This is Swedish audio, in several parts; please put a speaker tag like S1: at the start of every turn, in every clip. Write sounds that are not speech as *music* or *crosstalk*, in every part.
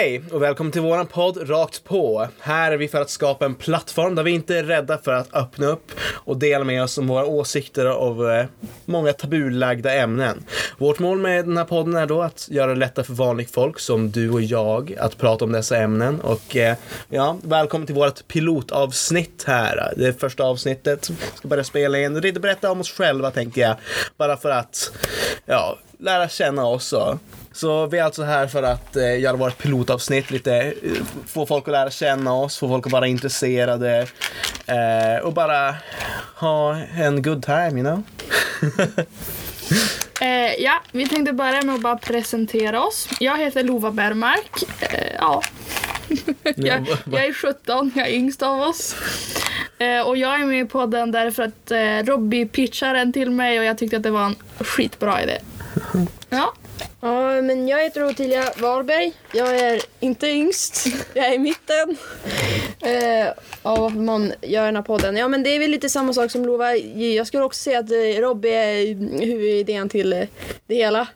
S1: Hej och välkommen till våran podd Rakt på. Här är vi för att skapa en plattform där vi inte är rädda för att öppna upp och dela med oss om våra åsikter av eh, många tabulagda ämnen. Vårt mål med den här podden är då att göra det lättare för vanligt folk som du och jag att prata om dessa ämnen. Och eh, ja, välkommen till vårt pilotavsnitt här. Det är första avsnittet. Ska börja spela in Vi lite berätta om oss själva tänker jag. Bara för att, ja, lära känna oss. Så vi är alltså här för att eh, göra vårt pilotavsnitt lite, eh, få folk att lära känna oss, få folk att vara intresserade eh, och bara ha en good time, you know? *laughs*
S2: Eh, ja, vi tänkte börja med att bara presentera oss. Jag heter Lova Bergmark. Eh, ja. *laughs* jag, jag är 17, jag är yngst av oss. Eh, och jag är med på den därför att eh, Robbie pitchade den till mig och jag tyckte att det var en skitbra idé. Ja,
S3: Ja, men jag heter Ottilia Warberg. Jag är inte yngst. Jag är i mitten eh, av varför man gör den här podden. Ja, men det är väl lite samma sak som Lova. Jag skulle också säga att eh, Robbie är huvudidén till eh, det hela.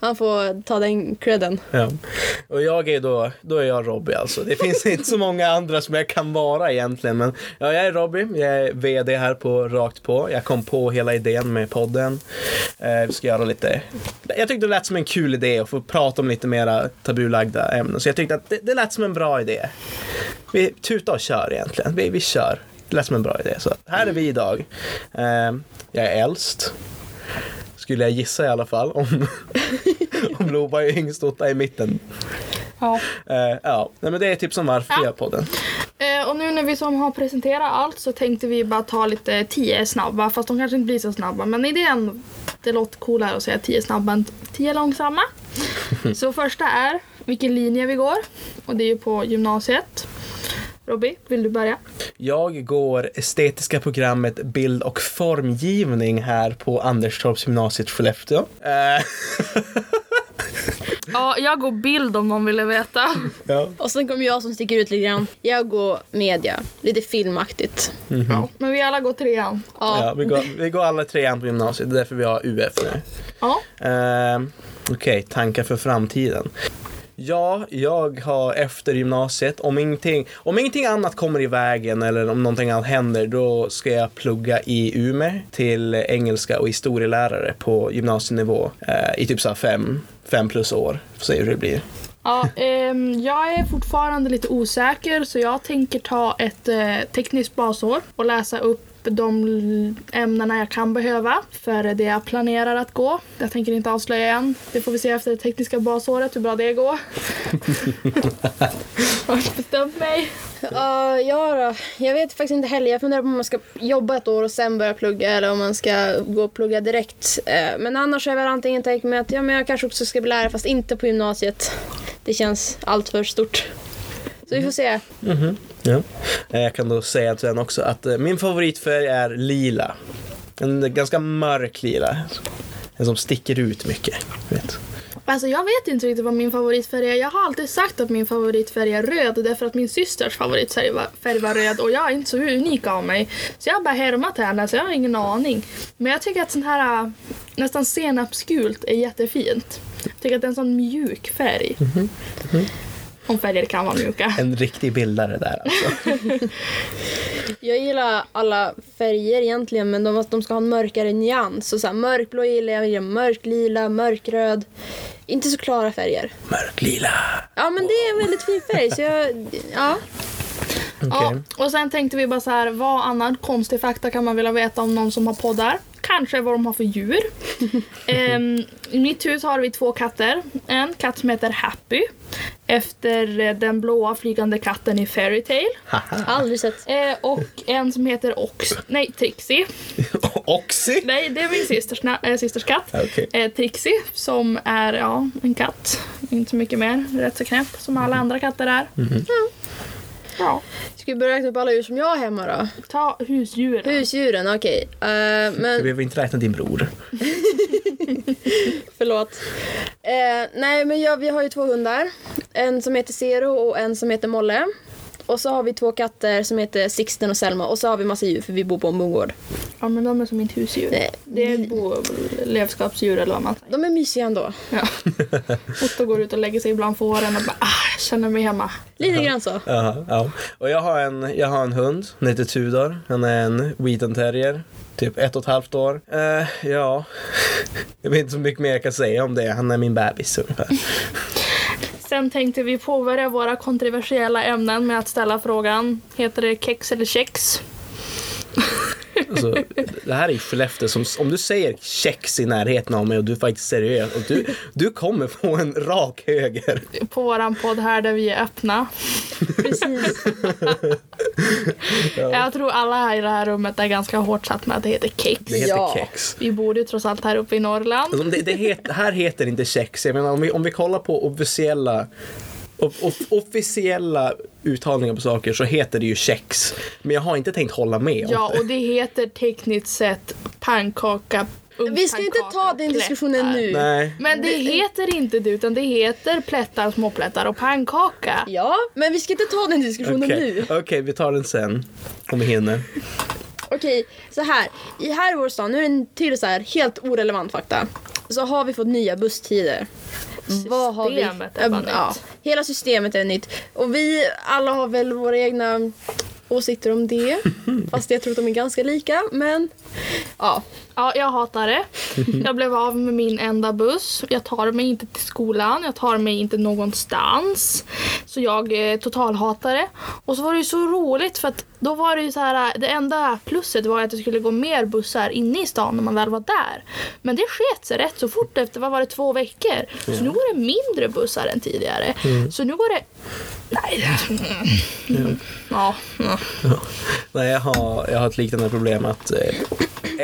S3: Han får ta den credden.
S1: Ja. Och jag är då, då är jag Robbie alltså. Det finns inte så många andra som jag kan vara egentligen. Men ja, jag är Robbie, jag är VD här på Rakt på. Jag kom på hela idén med podden. Eh, vi ska göra lite, jag tyckte det lät som en kul idé att få prata om lite mera tabulagda ämnen. Så jag tyckte att det, det lät som en bra idé. Vi tutar och kör egentligen. Vi, vi kör. Det lät som en bra idé. Så här är vi idag. Eh, jag är äldst. Skulle jag gissa i alla fall. Om, *laughs* om Lova är yngst och i mitten.
S2: ja.
S1: Eh, ja, Nej, men det är typ som varför
S2: Ja.
S1: jag podden.
S2: Eh, och nu när vi som har presenterat allt så tänkte vi bara ta lite 10 snabba, fast de kanske inte blir så snabba. Men idén, det låter coolare att säga 10 snabba än 10 långsamma. *laughs* så första är vilken linje vi går. Och det är ju på gymnasiet. Robbie, vill du börja?
S1: Jag går estetiska programmet bild och formgivning här på Anderstorps gymnasiet Skellefteå. Eh, *laughs*
S2: Ja, jag går bild om någon ville veta.
S1: ja.
S3: Och sen kommer jag som sticker ut lite grann. Jag går media. Lite filmaktigt.
S2: Ja, men vi alla går trean.
S3: Ja.
S1: Ja, vi, går, vi går alla trean på gymnasiet, det är därför vi har UF nu.
S2: Ja.
S1: Eh, Okej, tankar för framtiden. Ja, jag har efter gymnasiet, om ingenting, om ingenting annat kommer i vägen eller om någonting annat händer, då ska jag plugga i Umeå till engelska och historielärare på gymnasienivå eh, i typ så fem, fem plus år. Får se hur det blir.
S2: Ja, eh, jag är fortfarande lite osäker så jag tänker ta ett eh, tekniskt basår och läsa upp de ämnena jag kan behöva för det jag planerar att gå. Jag tänker inte avslöja än. Det får vi se efter det tekniska basåret hur bra det går. *laughs* har bestämt mig.
S3: Ja, ja då. Jag vet faktiskt inte heller. Jag funderar på om man ska jobba ett år och sen börja plugga eller om man ska gå och plugga direkt. Eh, Men annars har jag väl antingen tänkt mig att ja, men jag kanske också ska bli lärare fast inte på gymnasiet. Det känns allt för stort. Så vi får se.
S1: Mhm, ja. Eh, Jag kan då säga sen också att eh, min favoritfärg är lila. En ganska mörk lila. En som sticker ut mycket. Vet.
S2: Alltså jag vet inte riktigt vad min favoritfärg är. Jag har alltid sagt att min favoritfärg är röd därför att min systers favoritfärg var, färg var röd och jag är inte så unik av mig. Så jag har bara härmat henne så jag har ingen aning. Men jag tycker att sån här äh, nästan senapsgult är jättefint. Jag tycker att det är en sån mjuk färg. Om färger kan vara mjuka.
S1: En riktig bildare där alltså. *laughs*
S3: Jag gillar alla färger egentligen men de, de ska ha en mörkare nyans. Så så här, mörkblå gillar jag, jag gillar mörklila, mörkröd. Inte så klara färger.
S1: Mörklila.
S3: Ja men det är en väldigt fin färg så jag, ja.
S1: Okej.
S2: Ja, och sen tänkte vi bara så här, vad annan konstig fakta kan man vilja veta om någon som har poddar? Kanske vad de har för djur. *laughs* Ehm, I mitt hus har vi två katter. En katt som heter Happy. Efter eh, den blåa flygande katten i Fairytale.
S3: Aldrig sett.
S2: Eh, och en som heter Ox... Nej, Trixie. *laughs*
S1: Oxy?
S2: Nej, det är min systers, äh, systers katt.
S1: Okej.
S2: Eh, Trixie, som är ja, en katt. Inte så mycket mer. Rätt så knäpp, som alla andra katter är. Ja,
S3: Ska vi börja räkna upp alla djur som jag har hemma då?
S2: ta husdjuren.
S3: Husdjuren, okej. Eh,
S1: Du
S3: men
S1: behöver inte räkna din bror. *laughs*
S3: förlåt. Eh, nej men jag, vi har ju två hundar. En som heter Zero och en som heter Molle. Och så har vi två katter som heter Sixten och Selma. Och så har vi massa djur för vi bor på en bondgård.
S2: Ja, men de är som mitt husdjur.
S3: Nej,
S2: Det är bo- levskapsdjur eller vad man säger.
S3: De är mysiga ändå.
S2: Ja. Otto går ut och lägger sig bland fåren och bara ah, känner mig hemma.
S3: Lite grann så.
S1: Ja, ja. Och jag har, en, jag har en hund, han heter Tudor. Han är en Wheaton terrier. Typ ett och ett halvt år. Eh, ja, *laughs* jag vet inte så mycket mer jag kan säga om det. Han är min bebis ungefär.
S2: Sen tänkte vi påbörja våra kontroversiella ämnen med att ställa frågan Heter det kex eller kex? *laughs*
S1: Alltså, det här är Skellefteå som, om du säger kex i närheten av mig och du är faktiskt seriös och du, du kommer få en rak höger.
S2: På våran podd här där vi är öppna. *laughs*
S3: Precis.
S2: Jag tror alla här i det här rummet är ganska hårt satt med att det heter kex.
S1: Det heter
S3: Ja.
S1: kex.
S2: Vi bor ju trots allt här uppe i Norrland.
S1: Alltså, det, det het, här heter inte kex. Jag menar, om, vi, om vi kollar på officiella of, of, officiella uttalningar på saker så heter det ju kex. Men jag har inte tänkt hålla med om
S2: Ja,
S1: det.
S2: och det heter tekniskt sett pannkaka.
S3: Vi ska inte ta den diskussionen
S2: plättar.
S3: nu.
S1: Nej.
S2: Men det heter inte det, utan det heter plättar, småplättar och pannkaka.
S3: Ja, men vi ska inte ta den diskussionen
S1: Okej,
S3: nu.
S1: Okej, vi tar den sen. Om vi hinner.
S3: Okej, så här. I här i vår stad, nu är det en till så här helt orelevant fakta. Så har vi fått nya busstider. Vad har vi?
S2: Systemet är bara
S3: Ja,
S2: nytt.
S3: hela systemet är nytt. Och vi alla har väl våra egna åsikter om det. *laughs* Fast jag tror att de är ganska lika, men ja.
S2: Ja, jag hatar det. Jag blev av med min enda buss. Jag tar mig inte till skolan, jag tar mig inte någonstans. Så jag eh, totalhatar det. Och så var det ju så roligt för att då var det ju så här, det enda plusset var att det skulle gå mer bussar inne i stan när man väl var där. Men det sket sig rätt så fort efter, vad var det, två veckor. Så nu går det mindre bussar än tidigare. Så nu går det... Nej. Mm. Ja. ja.
S1: Nej, jag har, jag har ett liknande problem att eh,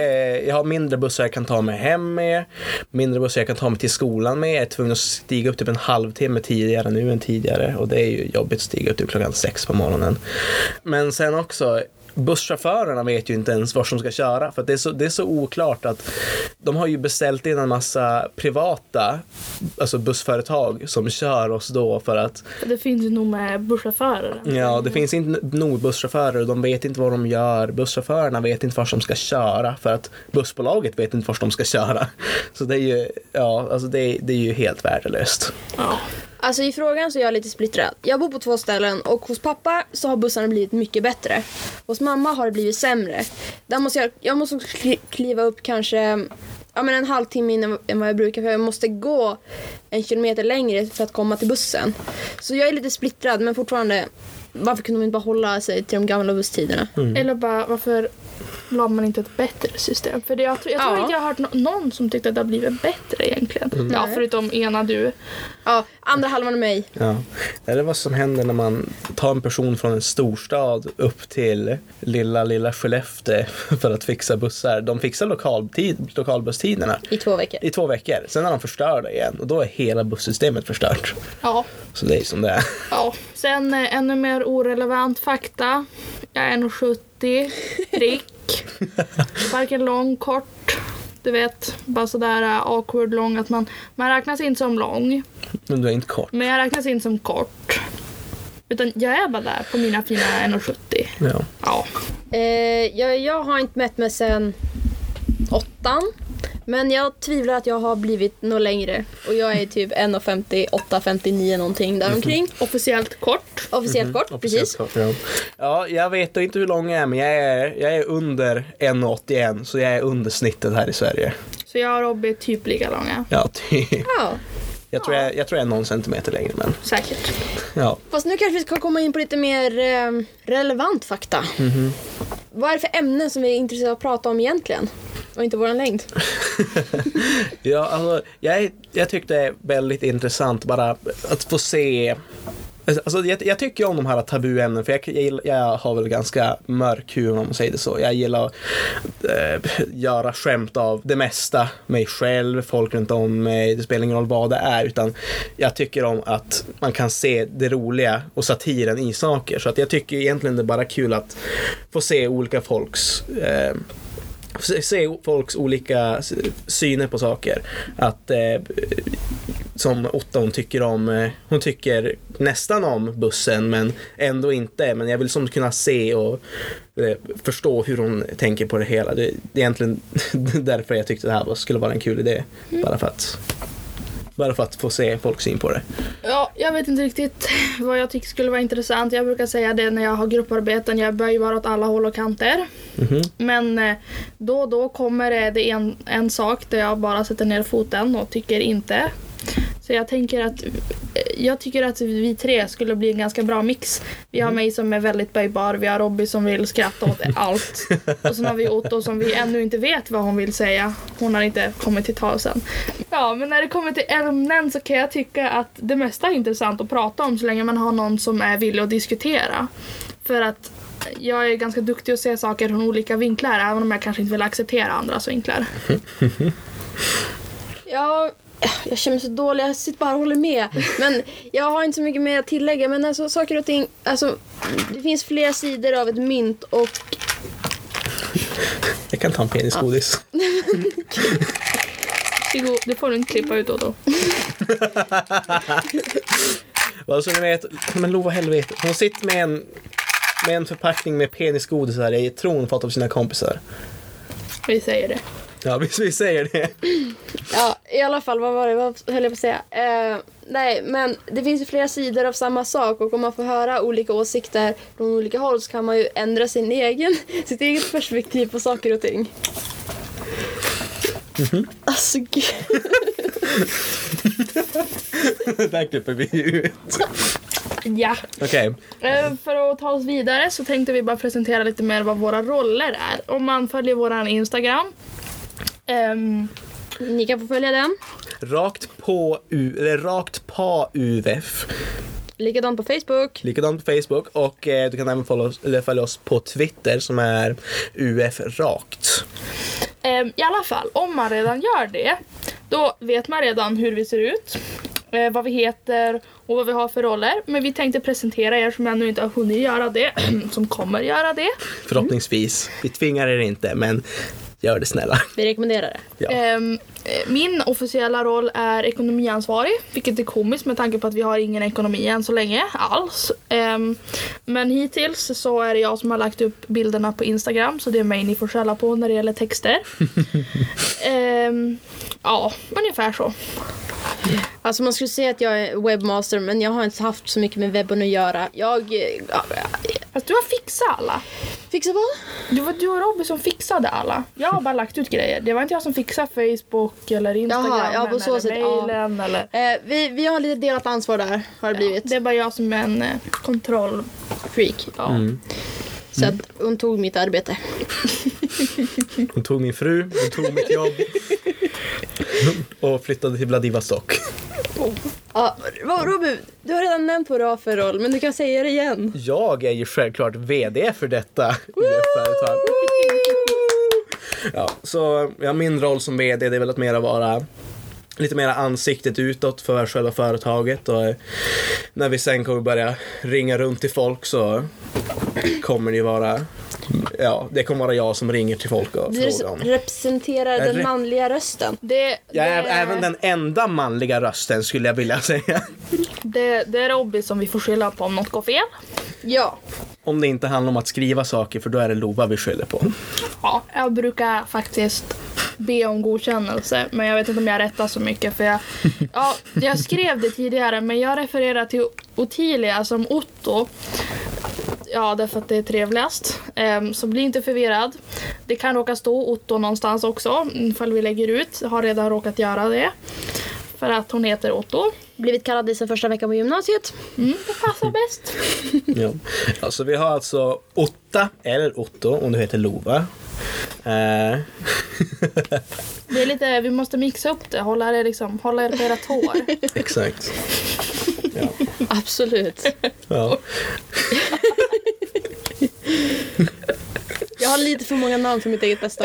S1: eh, jag har mindre bussar jag kan ta mig hem med, mindre bussar jag kan ta mig till skolan med. Jag är tvungen att stiga upp typ en halvtimme tidigare nu än tidigare och det är ju jobbigt att stiga upp typ klockan sex på morgonen. Men sen också Busschaufförerna vet ju inte ens var de ska köra för det är, så, det är så oklart att de har ju beställt in en massa privata alltså bussföretag som kör oss då för att
S2: Det finns ju nog med busschaufförer.
S1: Ja, det finns inte nog busschaufförer och de vet inte vad de gör. Busschaufförerna vet inte var de ska köra för att bussbolaget vet inte var de ska köra. Så det är ju, ja, alltså det är, det är ju helt värdelöst.
S2: Ja.
S3: Alltså i frågan så är jag lite splittrad. Jag bor på två ställen och hos pappa så har bussarna blivit mycket bättre. Hos mamma har det blivit sämre. Där måste jag, jag måste kliva upp kanske ja, men en halvtimme innan än vad jag brukar för jag måste gå en kilometer längre för att komma till bussen. Så jag är lite splittrad men fortfarande varför kunde de inte bara hålla sig till de gamla busstiderna?
S2: Eller bara varför la man inte ett bättre system? För det, jag, tror- jag tror
S3: Ja.
S2: inte jag har hört no- någon som tyckte att det har blivit bättre egentligen. Ja,
S3: Nej.
S2: förutom ena du.
S3: Ja, andra halvan av mig.
S1: Ja. Det är vad som händer när man tar en person från en storstad upp till lilla, lilla Skellefteå *laughs* för att fixa bussar. De fixar lokaltid, lokalbusstiderna
S3: I två veckor.
S1: i två veckor. Sen är de förstörda igen och då är hela bussystemet förstört.
S2: Ja.
S1: Så det är som det är.
S2: ja. Sen eh, ännu mer orelevant fakta. Jag är 1,70 prick. Varken lång, kort. Du vet, bara sådär uh, awkward lång att man, man räknas inte som lång.
S1: Men du är inte kort.
S2: Men jag räknas inte som kort. Utan jag är bara där på mina fina 1,70.
S1: Ja.
S2: Ja.
S3: Eh, jag, jag har inte mätt mig sen åttan. Men jag tvivlar att jag har blivit något längre. Och jag är typ 1,58, 59 någonting däromkring.
S2: Officiellt kort.
S3: Officiellt kort,
S1: Och
S3: precis.
S1: kort, Ja. ja, jag vet inte hur lång jag är, men jag är, jag är under 1,81 så jag är under snittet här i Sverige.
S2: Så jag och Robby är typ lika långa.
S1: Ja, ty.
S3: Ja.
S1: Jag, tror jag, jag tror jag är någon centimeter längre, men
S2: Säkert.
S1: ja.
S3: Fast nu kanske vi ska komma in på lite mer eh, relevant fakta. Vad är det för ämnen som vi är intresserade av att prata om egentligen? Och inte våran längd. *laughs*
S1: Ja, alltså, jag, jag tyckte det är väldigt intressant bara att få se Alltså, jag, jag tycker om de här tabuämnen för jag, jag, jag har väl ganska mörk humor om man säger det så. Jag gillar att äh, göra skämt av det mesta. Mig själv, folk runt om mig. Det spelar ingen roll vad det är utan jag tycker om att man kan se det roliga och satiren i saker. Så att jag tycker egentligen det är bara kul att få se olika folks äh, se- folks olika syner på saker. Att eh, som Otta hon tycker om, eh, hon tycker nästan om bussen men ändå inte. Men jag vill som kunna se och eh, förstå hur hon tänker på det hela. Det, det är egentligen *laughs* därför jag tyckte det här var, skulle vara en kul idé. Bara för att bara för att få se folks syn på det.
S2: Ja, jag vet inte riktigt *laughs* vad jag tycker skulle vara intressant. Jag brukar säga det när jag har grupparbeten. Jag är böjbar åt alla håll och kanter.
S1: Mhm.
S2: Men eh, då och då kommer det en, en sak där jag bara sätter ner foten och tycker inte. Så jag tänker att jag tycker att vi tre skulle bli en ganska bra mix. Vi har mig som är väldigt böjbar, vi har Robby som vill skratta åt allt. *laughs* Och sen har vi Otto som vi ännu inte vet vad hon vill säga. Hon har inte kommit till tal sen. Ja, men när det kommer till ämnen så kan jag tycka att det mesta är intressant att prata om så länge man har någon som är villig att diskutera. För att jag är ganska duktig att se saker från olika vinklar även om jag kanske inte vill acceptera andras vinklar. *laughs*
S3: Ja, jag känner mig så dålig, jag sitter bara och håller med. Men jag har inte så mycket mer att tillägga. Men alltså saker och ting, alltså det finns flera sidor av ett mynt och
S1: Jag kan ta en penisgodis.
S2: Varsågod, *laughs* det får du inte klippa ut Otto.
S1: Bara så ni vet, men lova helvete. Hon sitter med en, med en förpackning med penisgodis här i tron fått av sina kompisar.
S2: Vi säger det.
S1: Ja, vi, vi säger det.
S3: Ja, i alla fall, vad var det? Vad höll jag på att säga? Eh, nej, men det finns ju flera sidor av samma sak och om man får höra olika åsikter från olika håll så kan man ju ändra sin egen, *laughs* sitt eget perspektiv på saker och ting. Alltså gud. *laughs*
S1: Där klipper vi ut.
S2: Ja.
S1: Okej.
S2: Eh, För att ta oss vidare så tänkte vi bara presentera lite mer vad våra roller är. Om man följer våran Instagram ehm,
S3: Ni kan få följa den.
S1: Rakt på U, eller rakt på UVF.
S3: Likadant på Facebook.
S1: Likadant på Facebook och eh, du kan även följa oss, eller följa oss på Twitter som är UF rakt.
S2: Ehm, I alla fall, om man redan gör det, då vet man redan hur vi ser ut, eh, vad vi heter och vad vi har för roller. Men vi tänkte presentera er som ännu inte har hunnit göra det, *clears throat* som kommer göra det.
S1: Förhoppningsvis. Vi tvingar er inte men gör det snälla.
S3: Vi rekommenderar det.
S1: Ja.
S2: Eh, min officiella roll är ekonomiansvarig, vilket är komiskt med tanke på att vi har ingen ekonomi än så länge alls. Ehm, men hittills så är det jag som har lagt upp bilderna på Instagram, så det är mig ni får skälla på när det gäller texter. *laughs* Ehm, ja, ungefär så.
S3: Alltså man skulle säga att jag är webbmaster men jag har inte haft så mycket med webben att göra. Jag... Ja,
S2: Fast du har fixat alla.
S3: fixa vad?
S2: Det var du och Robby som fixade alla. Jag har bara lagt ut grejer. Det var inte jag som fixade Facebook eller Instagram
S3: Jaha, ja, på så
S2: eller
S3: sätt, ja.
S2: mailen eller...
S3: Eh, vi, vi har lite delat ansvar där har det blivit.
S2: Det är bara jag som är en eh, kontroll...
S3: Freak.
S2: Ja.
S1: Mm.
S3: Så att hon tog mitt arbete.
S1: Hon tog min fru, hon tog mitt jobb *laughs* och flyttade till Vladivostok.
S3: Ja, vad- Robin, du har redan nämnt vad du har för roll men du kan säga det igen.
S1: Jag är ju självklart VD för detta UF-företag. Ja, så ja, min roll som VD det är väl att mera vara lite mer ansiktet utåt för själva företaget och eh, när vi sen kommer börja ringa runt till folk så kommer det ju vara Ja, det kommer vara jag som ringer till folk och
S3: Du
S1: frågar om.
S3: representerar den manliga rösten.
S2: Det,
S1: Jag är
S2: det,
S1: även den enda manliga rösten skulle jag vilja säga.
S2: det, det är Robby som vi får skylla på om något går fel.
S3: Ja.
S1: Om det inte handlar om att skriva saker för då är det Lova vi skyller på.
S2: Ja, jag brukar faktiskt be om godkännelse men jag vet inte om jag rättar så mycket för jag, ja, jag skrev det tidigare men jag refererar till Ottilia som Otto. Ja, därför att det är trevligast. Ehm, så bli inte förvirrad. Det kan råka stå Otto någonstans också ifall vi lägger ut. Jag har redan råkat göra det. För att hon heter Otto.
S3: Blivit kallad det sen första veckan på gymnasiet.
S2: Mm, det passar bäst. *laughs*
S1: Ja. ja, så vi har alltså Otta, eller Otto om du heter Lova. Eh, *laughs*
S2: Det är lite, vi måste mixa upp det. Hålla, det liksom, hålla er på era tår. *laughs*
S1: exakt. Ja.
S3: Absolut.
S1: Ja.
S3: Jag har lite för många namn för mitt eget bästa.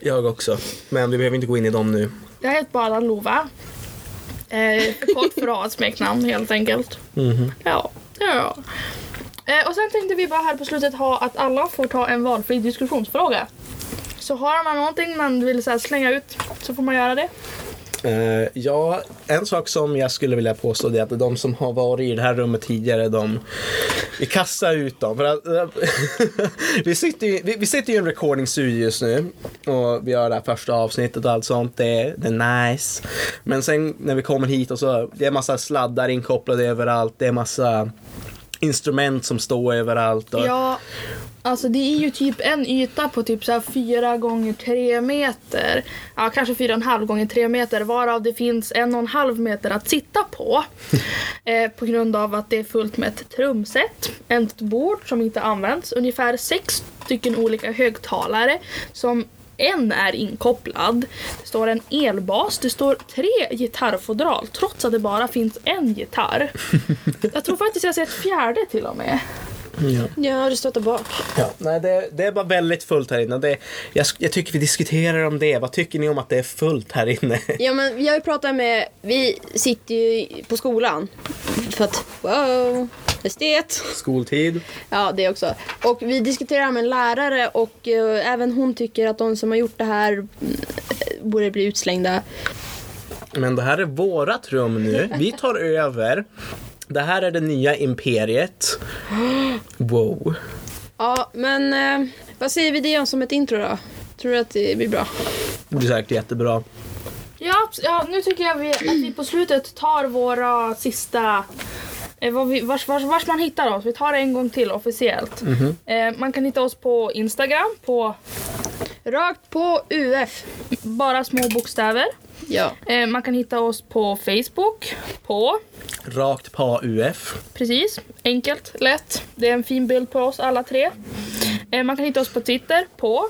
S1: Jag också. Men vi behöver inte gå in i dem nu.
S2: Jag heter bara Lova. Eh, kort för att ha ett smeknamn helt enkelt.
S1: Mhm.
S2: Ja, ja. Eh, och sen tänkte vi bara här på slutet ha att alla får ta en valfri diskussionsfråga. Så har man någonting man vill så här, slänga ut så får man göra det.
S1: Eh, ja, en sak som jag skulle vilja påstå är att de som har varit i det här rummet tidigare, de vi kastar ut dem. För att, eh, *laughs* vi, sitter ju, vi, vi sitter ju i en recording studio just nu och vi gör det här första avsnittet och allt sånt. Det, det är nice. Men sen när vi kommer hit och så det är massa sladdar inkopplade överallt. Det är massa instrument som står överallt. Och,
S2: Ja, alltså det är ju typ en yta på typ så här fyra gånger tre meter. Ja, kanske fyra och en halv gånger tre meter varav det finns en och en halv meter att sitta på. *laughs* eh, på grund av att det är fullt med ett trumset, ett bord som inte används, ungefär sex stycken olika högtalare som en är inkopplad. Det står en elbas, det står tre gitarrfodral trots att det bara finns en gitarr. *laughs* Jag tror faktiskt jag ser ett fjärde till och med.
S1: Ja.
S3: Ja, det står där bak.
S1: Ja, nej, det, det är bara väldigt fullt här inne. Det, jag, jag tycker vi diskuterar om det. Vad tycker ni om att det är fullt här inne? *laughs*
S3: Ja men vi har ju pratat med, vi sitter ju på skolan. För att, wow, estet.
S1: Skoltid.
S3: Ja det också. Och vi diskuterar med en lärare och eh, även hon tycker att de som har gjort det här mm, borde bli utslängda.
S1: Men det här är vårat rum nu. Vi tar över. Det här är det nya imperiet. Wow.
S3: Ja men eh, vad säger vi det om som ett intro då? Tror du att det blir bra?
S1: Det blir säkert jättebra.
S2: Ja, abs- ja, nu tycker jag vi, att vi på slutet tar våra sista... Eh, vars, vars, vars man hittar oss. Vi tar det en gång till officiellt. Eh, man kan hitta oss på Instagram på
S3: Rakt på UF.
S2: bara små bokstäver.
S3: Ja.
S2: Eh, man kan hitta oss på Facebook på
S1: Rakt på UF.
S2: Precis, enkelt, lätt. Det är en fin bild på oss alla tre. Man kan hitta oss på Twitter på.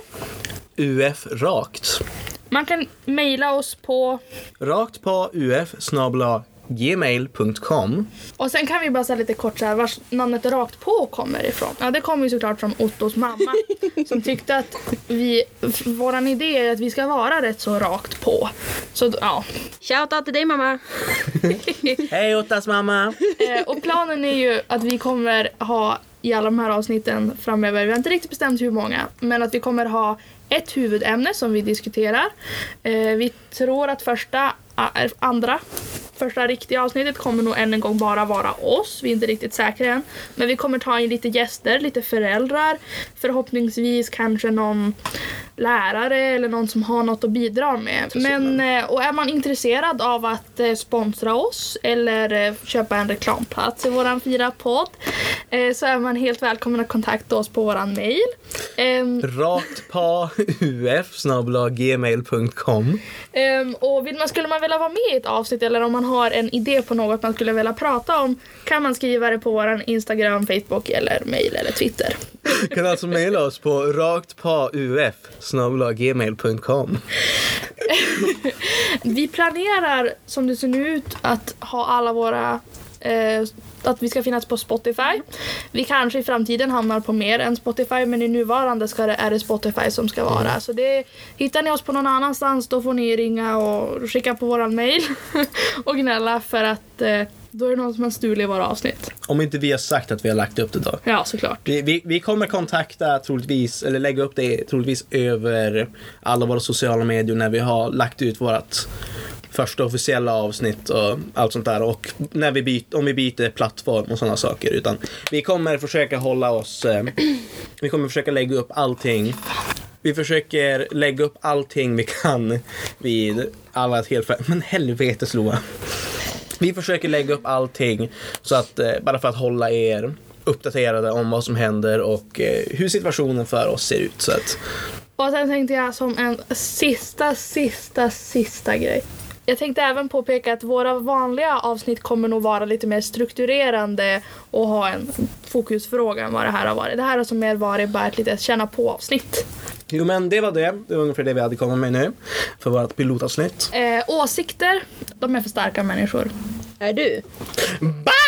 S1: UF rakt.
S2: Man kan mejla oss på.
S1: Rakt på UF snabla gmail.com.
S2: Och sen kan vi bara säga lite kort så här, vars namnet rakt på kommer ifrån. Ja, det kommer ju såklart från Ottos mamma *laughs* som tyckte att vi, våran idé är att vi ska vara rätt så rakt på. Så ja.
S3: Shoutout till dig mamma. *laughs*
S1: Hej Ottas mamma!
S2: Eh, och planen är ju att vi kommer ha i alla de här avsnitten framöver, vi har inte riktigt bestämt hur många, men att vi kommer ha ett huvudämne som vi diskuterar. Eh, vi tror att första, andra, första riktiga avsnittet kommer nog än en gång bara vara oss. Vi är inte riktigt säkra än. Men vi kommer ta in lite gäster, lite föräldrar, förhoppningsvis kanske någon lärare eller någon som har något att bidra med. Men, eh, och är man intresserad av att eh, sponsra oss eller eh, köpa en reklamplats i våran fina podd så är man helt välkommen att kontakta oss på våran mail. Ehm,
S1: Rakt på UF snabla gmail.com.
S2: Ehm, och vill man, skulle man vilja vara med i ett avsnitt eller om man har en idé på något man skulle vilja prata om kan man skriva det på våran Instagram, Facebook eller mail eller Twitter. *laughs*
S1: kan alltså mejla oss på rakt på UF snabla gmail.com. *laughs*
S2: Vi planerar som det ser ut att ha alla våra eh, att vi ska finnas på Spotify. Vi kanske i framtiden hamnar på mer än Spotify men i nuvarande ska det, är det Spotify som ska vara. Så det, hittar ni oss på någon annanstans då får ni ringa och skicka på våran mail *laughs* och gnälla för att eh, då är det någon som har stulit våra avsnitt.
S1: Om inte vi har sagt att vi har lagt upp det då.
S2: Ja, såklart.
S1: Vi, vi, vi kommer kontakta troligtvis, eller lägga upp det troligtvis över alla våra sociala medier när vi har lagt ut vårt första officiella avsnitt och allt sånt där. Och när vi byter, om vi byter plattform och sådana saker. Utan vi kommer försöka hålla oss, eh, *clears throat* vi kommer försöka lägga upp allting. Vi försöker lägga upp allting vi kan vid alla tillfällen. Men helvetes Loa. Vi försöker lägga upp allting så att, eh, bara för att hålla er uppdaterade om vad som händer och eh, hur situationen för oss ser ut. Så att,
S2: Och sen tänkte jag som en sista, sista, sista grej. Jag tänkte även påpeka att våra vanliga avsnitt kommer nog vara lite mer strukturerande och ha en fokusfråga än vad det här har varit. Det här har som mer varit bara ett litet känna på avsnitt.
S1: jo men det var det. Det var ungefär det vi hade kommit med nu för vårt pilotavsnitt.
S2: Eh, åsikter, de är för starka människor.
S3: Är du?
S1: Bye!